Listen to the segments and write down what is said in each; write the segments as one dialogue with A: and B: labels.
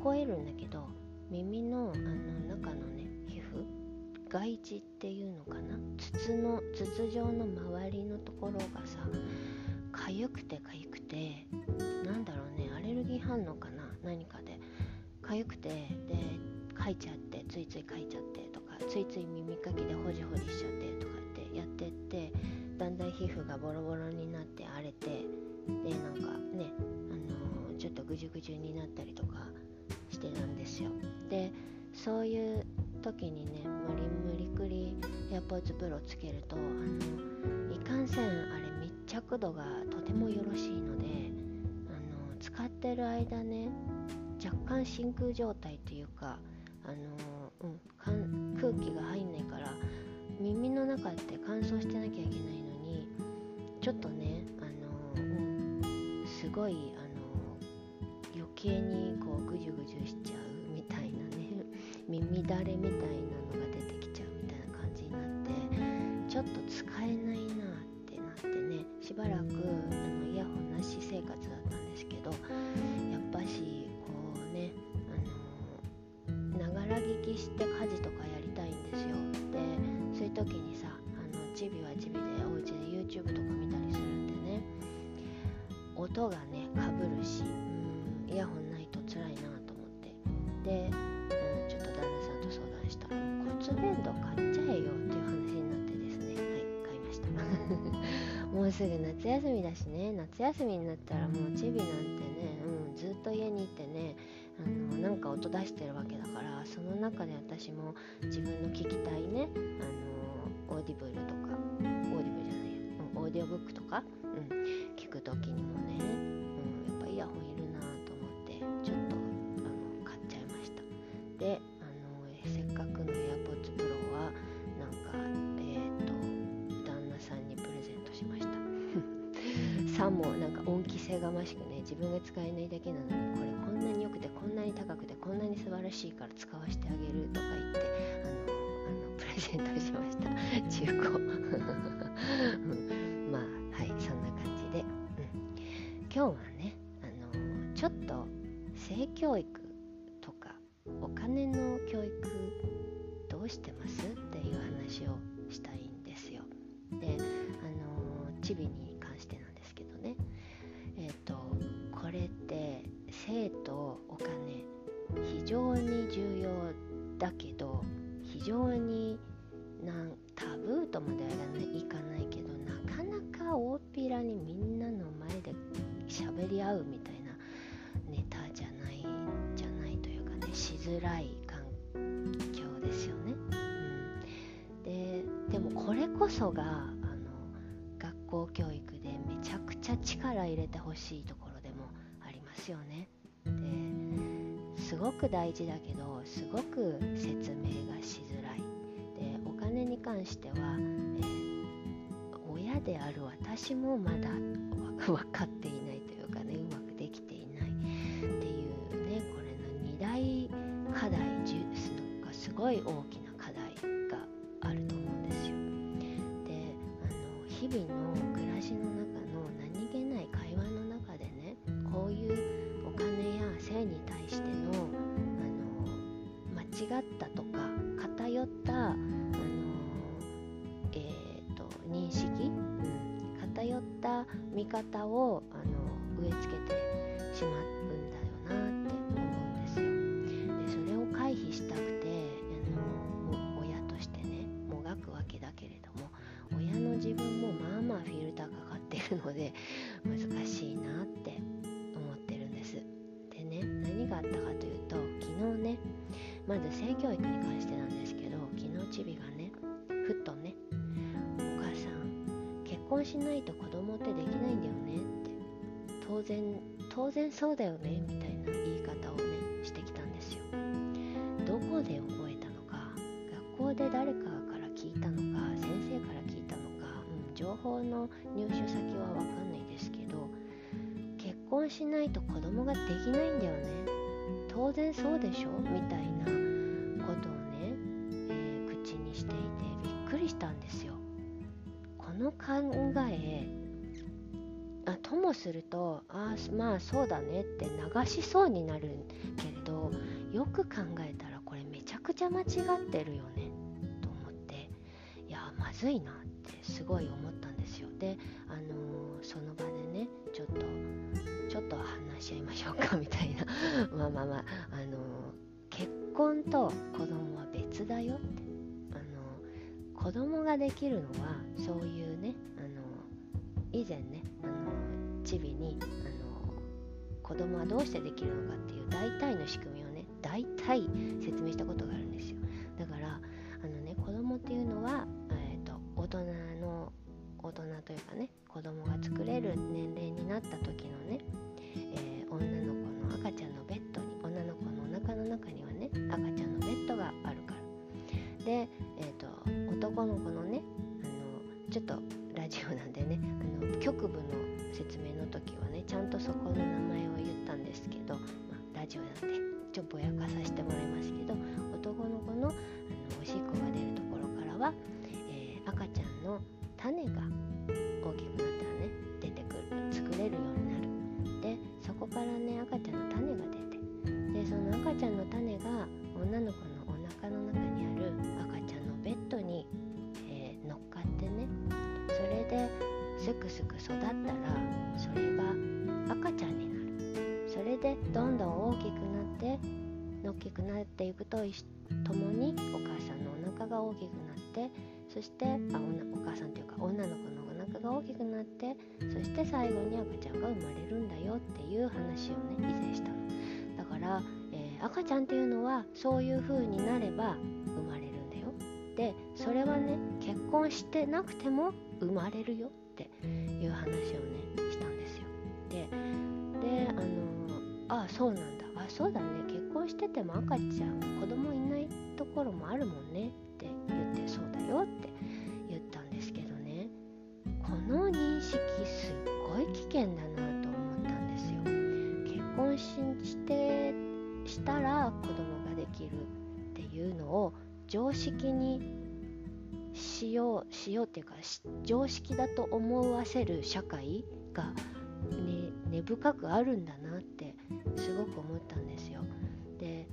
A: 聞こえるんだけど耳のあの中のね皮膚？外耳っていうのかな？筒の筒状の周りのところがさ痒くて痒くてなんだろうねアレルギー反応かな？何かで。痒くてで書いちゃってついつい書いちゃってとかついつい耳かきでホジホジしちゃってとかってやってってだんだん皮膚がボロボロになって荒れてでなんかね、あのーちょっとぐじゅぐじゅになったりとかしてたんですよ。でそういう時にね無理無理くり AirPods Pro つけるとあのいかんせんあれ密着度がとてもよろしいのであの使ってる間ね若干真空状態っていうかあの、うん、空気が入んないから耳の中って乾燥してなきゃいけないのにちょっとねあの、うん、すごい計にこうぐじゅぐじゅしちゃうみたいなね耳だれみたいなのが出てきちゃうみたいな感じになってちょっと使えないなってなってねしばらくあのイヤホンなし生活だったんですけどやっぱしこうねながら聞きして家事とかやりたいんですよ。でそういう時にさあのチビはチビでお家で YouTube とか見たりするんでね音がねかぶるしイヤホンないと辛いなと思って。で、うん、ちょっと旦那さんと相談したら骨伝導買っちゃえよっていう話になってですね。はい買いました。もうすぐ夏休みだしね。夏休みになったらもうチビなんてね、うん、ずっと家にいてねあのなんか音出してるわけだからその中で私も自分の聞きたいねあのオーディブルとかオーディブルじゃない、オーディオブックとか、うん、聞く時にがましくね自分が使えないだけなのにこれこんなに良くてこんなに高くてこんなに素晴らしいから使わせてあげるとか言ってあのあのプレゼントしました。中古。うん。まあはいそんな感じで、うん、今日はねあのちょっと性教育入れてほしいところでもありますよね。ですごく大事だけどすごく説明がしづらい。でお金に関しては、えー親である私もまだ分かっていないというかねうまくできていないっていうねこれの二大課題じゅなんかすごい大きな植え付けてしまうんだよなって思うんですよ。でそれを回避したくてあの親としてねもがくわけだけれども親の自分もまあまあフィルターかかってるので難しいなって思ってるんです。でね何があったかというと昨日ねまず性教育に関してなんですけど昨日チビがねふっとね「お母さん結婚しないと子供ってできないんだよね」って当然当然そうだよねみたいな言い方をねしてきたんですよ。どこで覚えたのか学校で誰かから聞いたのか先生から聞いたのか、うん、情報の入手先は分かんないですけど結婚しないと子供ができないんだよね。当然そうでしょみたいなことをね、えー、口にしていてびっくりしたんですよ。この考えあともするとああまあそうだねって流しそうになるけれどよく考えたらこれめちゃくちゃ間違ってるよねと思っていやまずいなってすごい思ったんですよ。であのー、その場でねちょっとちょっと話し合いましょうか みたいな。まあまあまああのー、結婚と子供は別だよって。あのー、子供ができるのはそういうねあの以前ねチビにあの子供はどうしてできるのかっていう大体の仕組みをね大体説明したことがあるんですよ。だからあのね子供っていうのは、えーと、大人の大人というかね子供が作れる年齢になった時のね、ちゃんとそこの名前を言ったんですけど、まあ、ラジオなんでちょっとぼやかさせてもらいますけど男の子のあのおしっこが出るところからは、えー、赤ちゃんの種が大きくなったらね出てくる作れるようになる。でそこからね赤ちゃんの種が出てでその赤ちゃんの種が女の子のお腹の中にある赤ちゃんのベッドに、えー、乗っかってねそれですくすく育ったらそれが赤ちゃんになる。それでどんどん大きくなって大きくなっていくとともにお母さんのお腹が大きくなってそしてあおお母さんというか女の子のお腹が大きくなってそして最後に赤ちゃんが生まれるんだよっていう話をね以前した。のだから、えー、赤ちゃんっていうのはそういう風になれば生まれるんだよ。でそれはね結婚してなくても生まれるよっていう話をねああそうなんだ。あそうだね。結婚してても赤ちゃん子供いないところもあるもんね。って言ってそうだよって言ったんですけどね。この認識すっごい危険だなと思ったんですよ。結婚してしたら子供ができるっていうのを常識にしようしようっていうか常識だと思わせる社会が、ね、根深くあるんだな。すごく思ったんですよ。で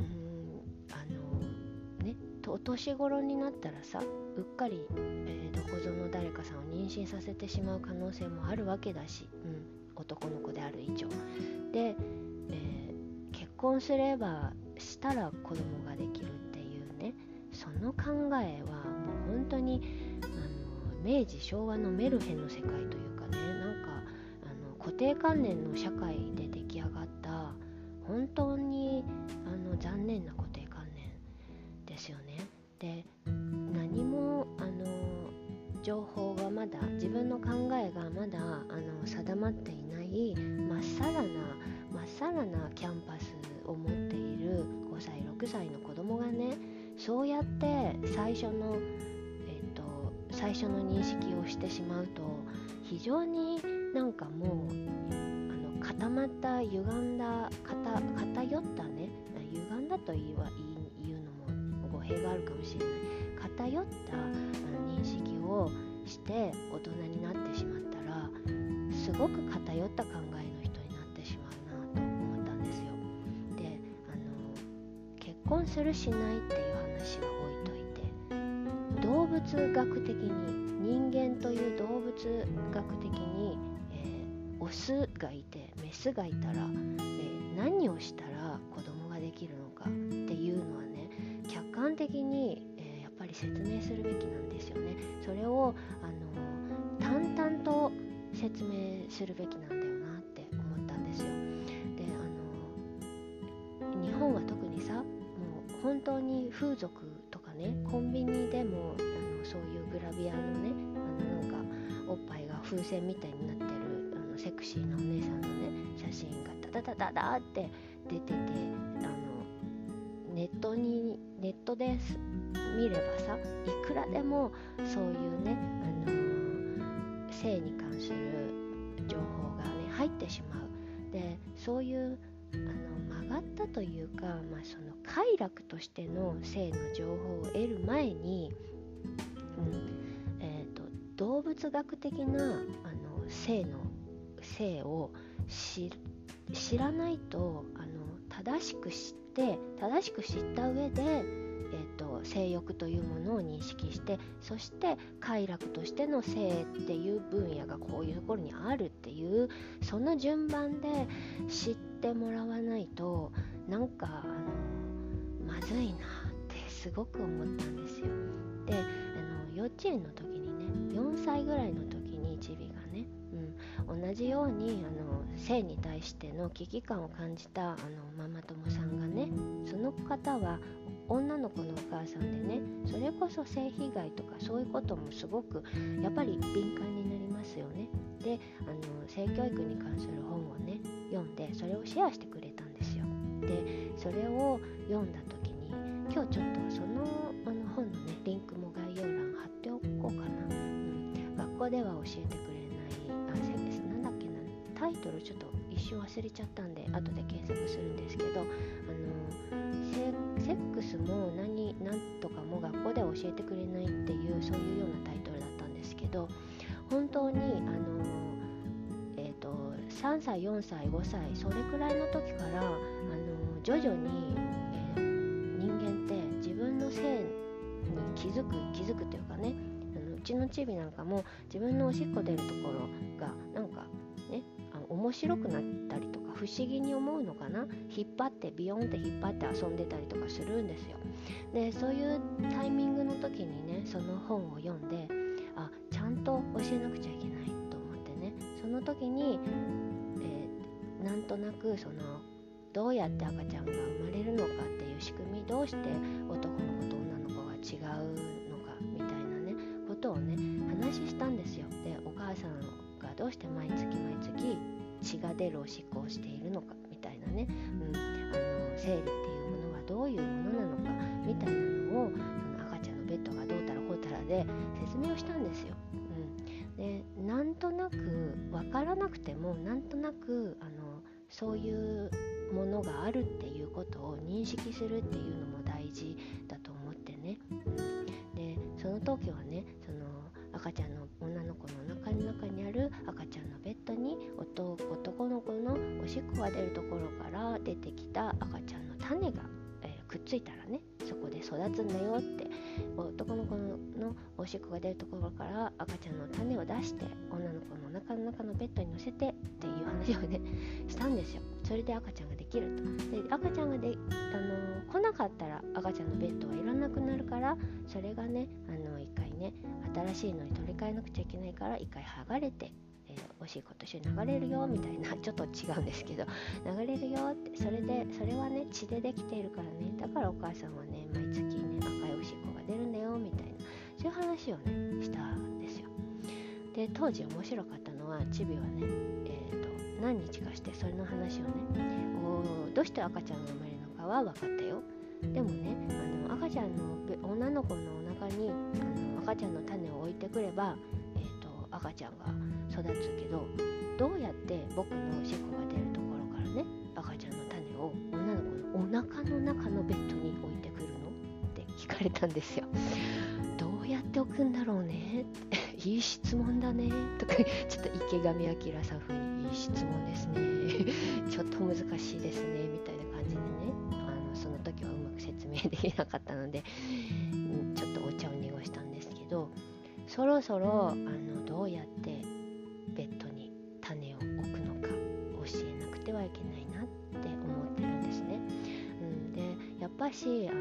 A: うんあのねお年頃になったらさうっかり、えー、どこぞの誰かさんを妊娠させてしまう可能性もあるわけだし、うん、男の子である以上。で、えー、結婚すればしたら子供ができるっていうねその考えはもう本当にあの明治昭和のメルヘンの世界というかねなんかあの固定観念の社会で本当にあの残念な固定観念ですよね。で何もあの情報がまだ自分の考えがまだあの定まっていないまっさらなまっさらなキャンパスを持っている5歳6歳の子供がねそうやって最初の、えっと、最初の認識をしてしまうと非常になんかもう固まった歪んだ偏ったね歪んだと言うのも語弊があるかもしれない偏った認識をして大人になってしまったらすごく偏った考えの人になってしまうなと思ったんですよ。であの結婚するしないっていう話は置いといて動物学的に人間という動物学的に、スがいてメスがいたら、えー、何をしたら子供ができるのかっていうのはね客観的に、えー、やっぱり説明するべきなんですよね。それをあの淡々と説明するべきなんだよなって思ったんですよ。であの日本は特にさもう本当に風俗とかねコンビニでもあのそういうグラビアのねあのなんかおっぱいが風船みたいになってるセクシーなお姉さんのね写真がダダダダダって出ててあのネットにネットで見ればさいくらでもそういうねあの性に関する情報がね入ってしまうでそういうあの曲がったというか、まあ、その快楽としての性の情報を得る前に、うんえーと、動物学的なあの性の性を知らないとあの正しく知って正しく知った上でえーと、性欲というものを認識してそして快楽としての性っていう分野がこういうところにあるっていうその順番で知ってもらわないとなんかあのまずいなってすごく思ったんですよ。であの幼稚園の時にね4歳ぐらいの時にチビが、同じようにあの性に対しての危機感を感じたあのママ友さんがねその方は女の子のお母さんでねそれこそ性被害とかそういうこともすごくやっぱり敏感になりますよね。であの性教育に関する本をね読んでそれをシェアしてくれたんですよ。でそれを読んだ時に今日ちょっとそのあの本のねリンクも概要欄貼っておこうかな、うん、学校では教えてくれタイトルちょっと一瞬忘れちゃったんで後で検索するんですけどあのセックスも何何とかも学校では教えてくれないっていうそういうようなタイトルだったんですけど本当にあの、えーと、3歳4歳5歳それくらいの時からあの徐々に、えー、人間って自分の性に気づく気づくというかねうちのチビなんかも自分のおしっこ出るところがなんか面白くなったりとか不思議に思うのかな？引っ張ってビヨンって引っ張って遊んでたりとかするんですよ。でそういうタイミングの時にねその本を読んであちゃんと教えなくちゃいけないと思ってね。その時に、えー、なんとなくそのどうやって赤ちゃんが生まれるのかっていう仕組みどうして男の子と女の子が違うのかみたいなねことをね話したんですよ。でお母さんがどうして毎月血が出るおしっこをしているのかみたいなね、うん、あの生理っていうものはどういうものなのかみたいなのをその赤ちゃんのベッドがどうたらこうたらで説明をしたんですよ。うん、でなんとなく分からなくてもなんとなくあのそういうものがあるっていうことを認識するっていうのも大事だと思ってね。うん、でその時はねその赤ちゃんの女の子のお腹の中にある赤ちゃんのベッドに男の子のおしっこが出るところから出てきた赤ちゃんの種が、えー、くっついたらねそこで育つんだよって男の子のおしっこが出るところから赤ちゃんの種を出して女の子のお腹の中のベッドに乗せてっていう話をね したんですよ。それで赤ちゃんができると。で赤ちゃんがであの来なかったら赤ちゃんのベッドはいらなくなるからそれがねあの一回ね新しいのに取り替えなくちゃいけないから一回剥がれて、えー、おしいことして流れるよみたいな ちょっと違うんですけど流れるよってそれでそれはね血でできているからね。だからお母さんはね毎月ね赤いおしっこが出るんだよみたいなそういう話をねしたんですよ。で当時面白かったのはチビはねえっ、ー、と何日かしてそれの話をねおどうして赤ちゃんが生まれるのかは分かったよ。でもねあの赤ちゃんの女の子のお腹にあの赤ちゃんの種を置いてくれば、えーと、赤ちゃんが育つけどどうやって僕のおしっこが出るところからね赤ちゃんの種を女の子のお腹の中のベッドに置いてくるの？って聞かれたんですよ。どうやって置くんだろうね？いい質問だね。とかちょっと池上彰さん風にいい質問ですね。ちょっと難しいですね。みたいな感じでね。あのその時はうまく説明できなかったので、ちょっとお茶を濁したんでどそろそろあのどうやってベッドに種を置くのか教えなくてはいけないなって思ってるんですね。うん、でやっぱしあの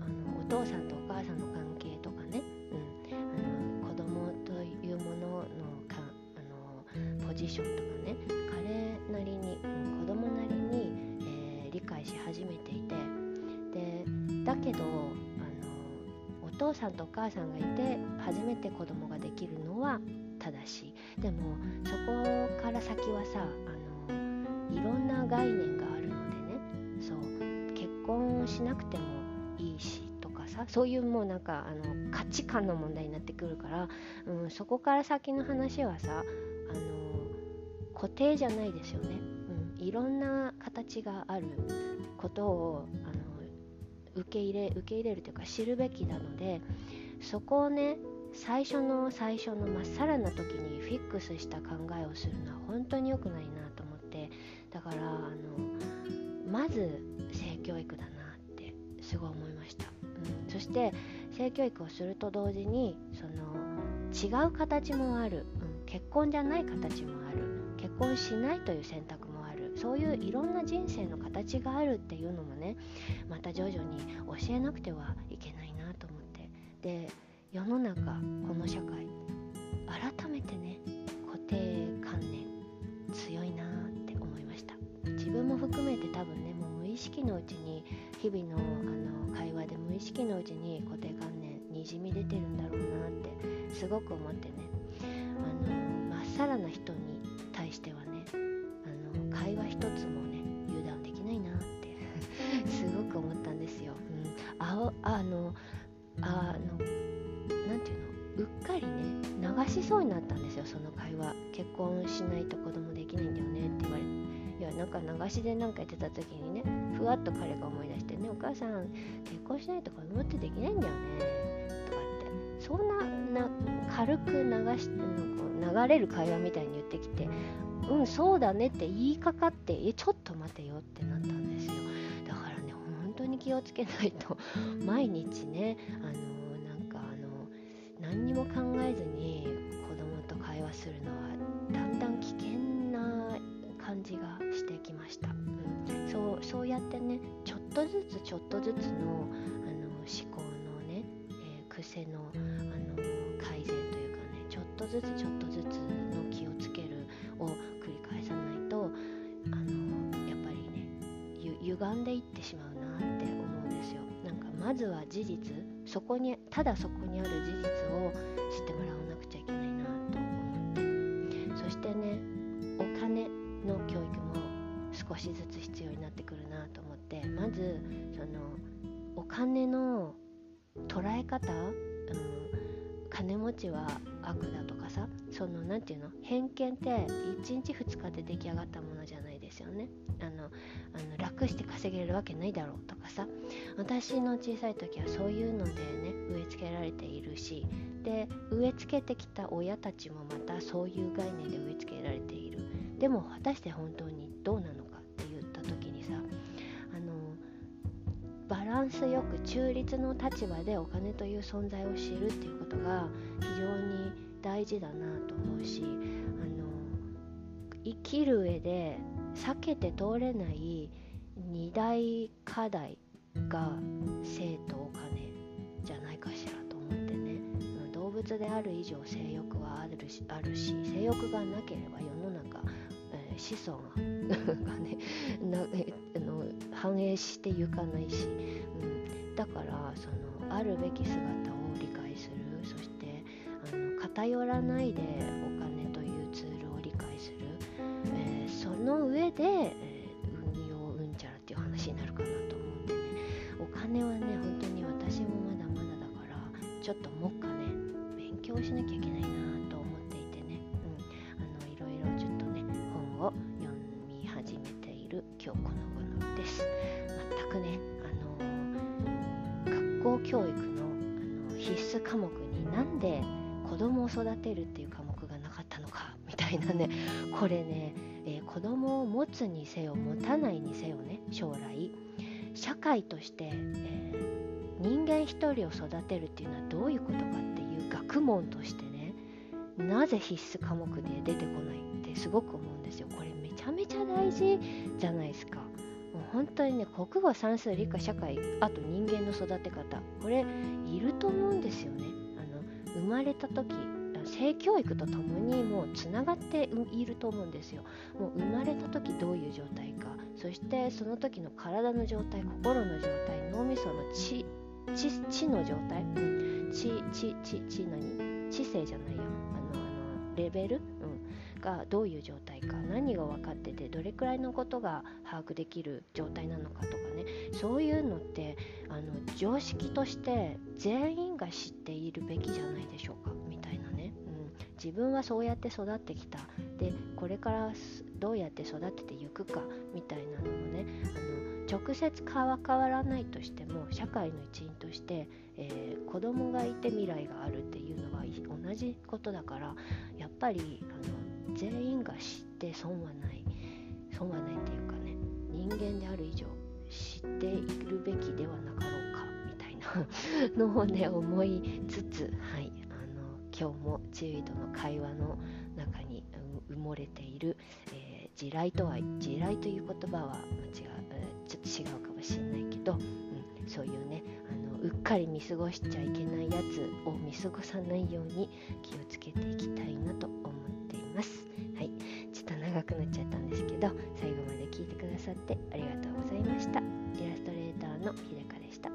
A: あのお父さんとお母さんの関さんとお母さんがいて初めて子供ができるのは正しい。でもそこから先はさあのいろんな概念があるのでね。そう。結婚しなくてもいいしとかさそういうもうなんかあの価値観の問題になってくるから、うん、そこから先の話はさあの固定じゃないですよね、うん、いろんな形があることをあ受け入れ受け入れるというか知るべきなのでそこをね最初の最初のまっさらな時にフィックスした考えをするのは本当に良くないなと思ってだからあのまず性教育だなってすごい思いました、うん、そして性教育をすると同時にその違う形もある、うん、結婚じゃない形もある。結婚しないという選択そういういろんな人生の形があるっていうのもねまた徐々に教えなくてはいけないなと思って。で世の中この社会改めてね固定観念強いなって思いました。自分も含めて多分ねもう無意識のうちに日々のあの会話で無意識のうちに固定観念にじみ出てるんだろうなってすごく思ってね。あのまっさらな人にそうになったんですよその会話。結婚しないと子供できないんだよねって言われて。いやなんか流しで何かやってた時にねふわっと彼が思い出してねお母さん結婚しないと子供ってできないんだよねとかってそんなな軽く流し流れる会話みたいに言ってきてうんそうだねって言いかかってえちょっと待てよってなったんですよ。だからね本当に気をつけないと毎日ねあの何にも考えずにするのはだんだん危険な感じがしてきました、うん、そうそうやってねちょっとずつちょっとずつのあの思考のね、えー、癖のあの改善というかねちょっとずつちょっとずつの気をつけるを繰り返さないとあのやっぱりね歪んでいってしまうなって思うんですよ。なんかまずは事実そこにただそこにある事実を知ってもらわ少しずつ必要になってくるなと思ってまずそのお金の捉え方、うん、金持ちは悪だとかさその何て言うの偏見って1日2日で出来上がったものじゃないですよね。あのあの楽して稼げるわけないだろうとかさ私の小さい時はそういうのでね植え付けられているしで植え付けてきた親たちもまたそういう概念で植え付けられている。でも果たして本当にどうなのランスよく中立の立場でお金という存在を知るっていうことが非常に大事だなと思うしあの生きる上で避けて通れない二大課題が性とお金じゃないかしらと思ってね。動物である以上性欲はあるしあるし性欲がなければ世の中、えー、子孫がね 反映していかないし、うん、だからそのあるべき姿を理解する。そしてあの偏らないでお金というツールを理解する、えー、その上で、えー、運用うんちゃらっていう話になるかなと思うんでね。お金はね本当に私もまだまだだからちょっとも子供を育てるっていう科目がなかったのかみたいなねこれね、えー、子供を持つにせよ持たないにせよね将来。社会として、えー、人間一人を育てるっていうのはどういうことかっていう学問としてねなぜ必須科目で出てこないってすごく思うんですよ。これめちゃめちゃ大事じゃないですか。もう本当にね国語算数理科社会あと人間の育て方。これいると思うんですよね生まれた時性教育とともにもうつながっていると思うんですよ。もう生まれた時どういう状態か。そしてその時の体の状態心の状態脳みその知知知の状態、うん、知知知知何？知性じゃないよ。あのあのレベル、うん、がどういう状態か何が分かっててどれくらいのことが把握できる状態なのかとかね。そういうのってあの常識として全員が知っているべきじゃないでしょうかみたいなね、うん、自分はそうやって育ってきた。でこれからどうやって育てていくかみたいなのもねあの直接変わらないとしても社会の一員として、えー、子供がいて未来があるっていうのは同じことだからやっぱりあの全員が知って損はない。損はないっていうかね人間である以上知っているべきではなかろうかみたいな のをね思いつつ、はい、あの今日もチーとの会話の中に埋もれている、えー、地雷とは地雷という言葉は違うちょっと違うかもしれないけど、うん、そういうねあのうっかり見過ごしちゃいけないやつを見過ごさないように気をつけていきたいなとます。はい、ちょっと長くなっちゃったんですけど最後まで聞いてくださってありがとうございました。イラストレーターの日高